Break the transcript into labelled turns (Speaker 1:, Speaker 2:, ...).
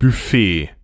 Speaker 1: Buffet.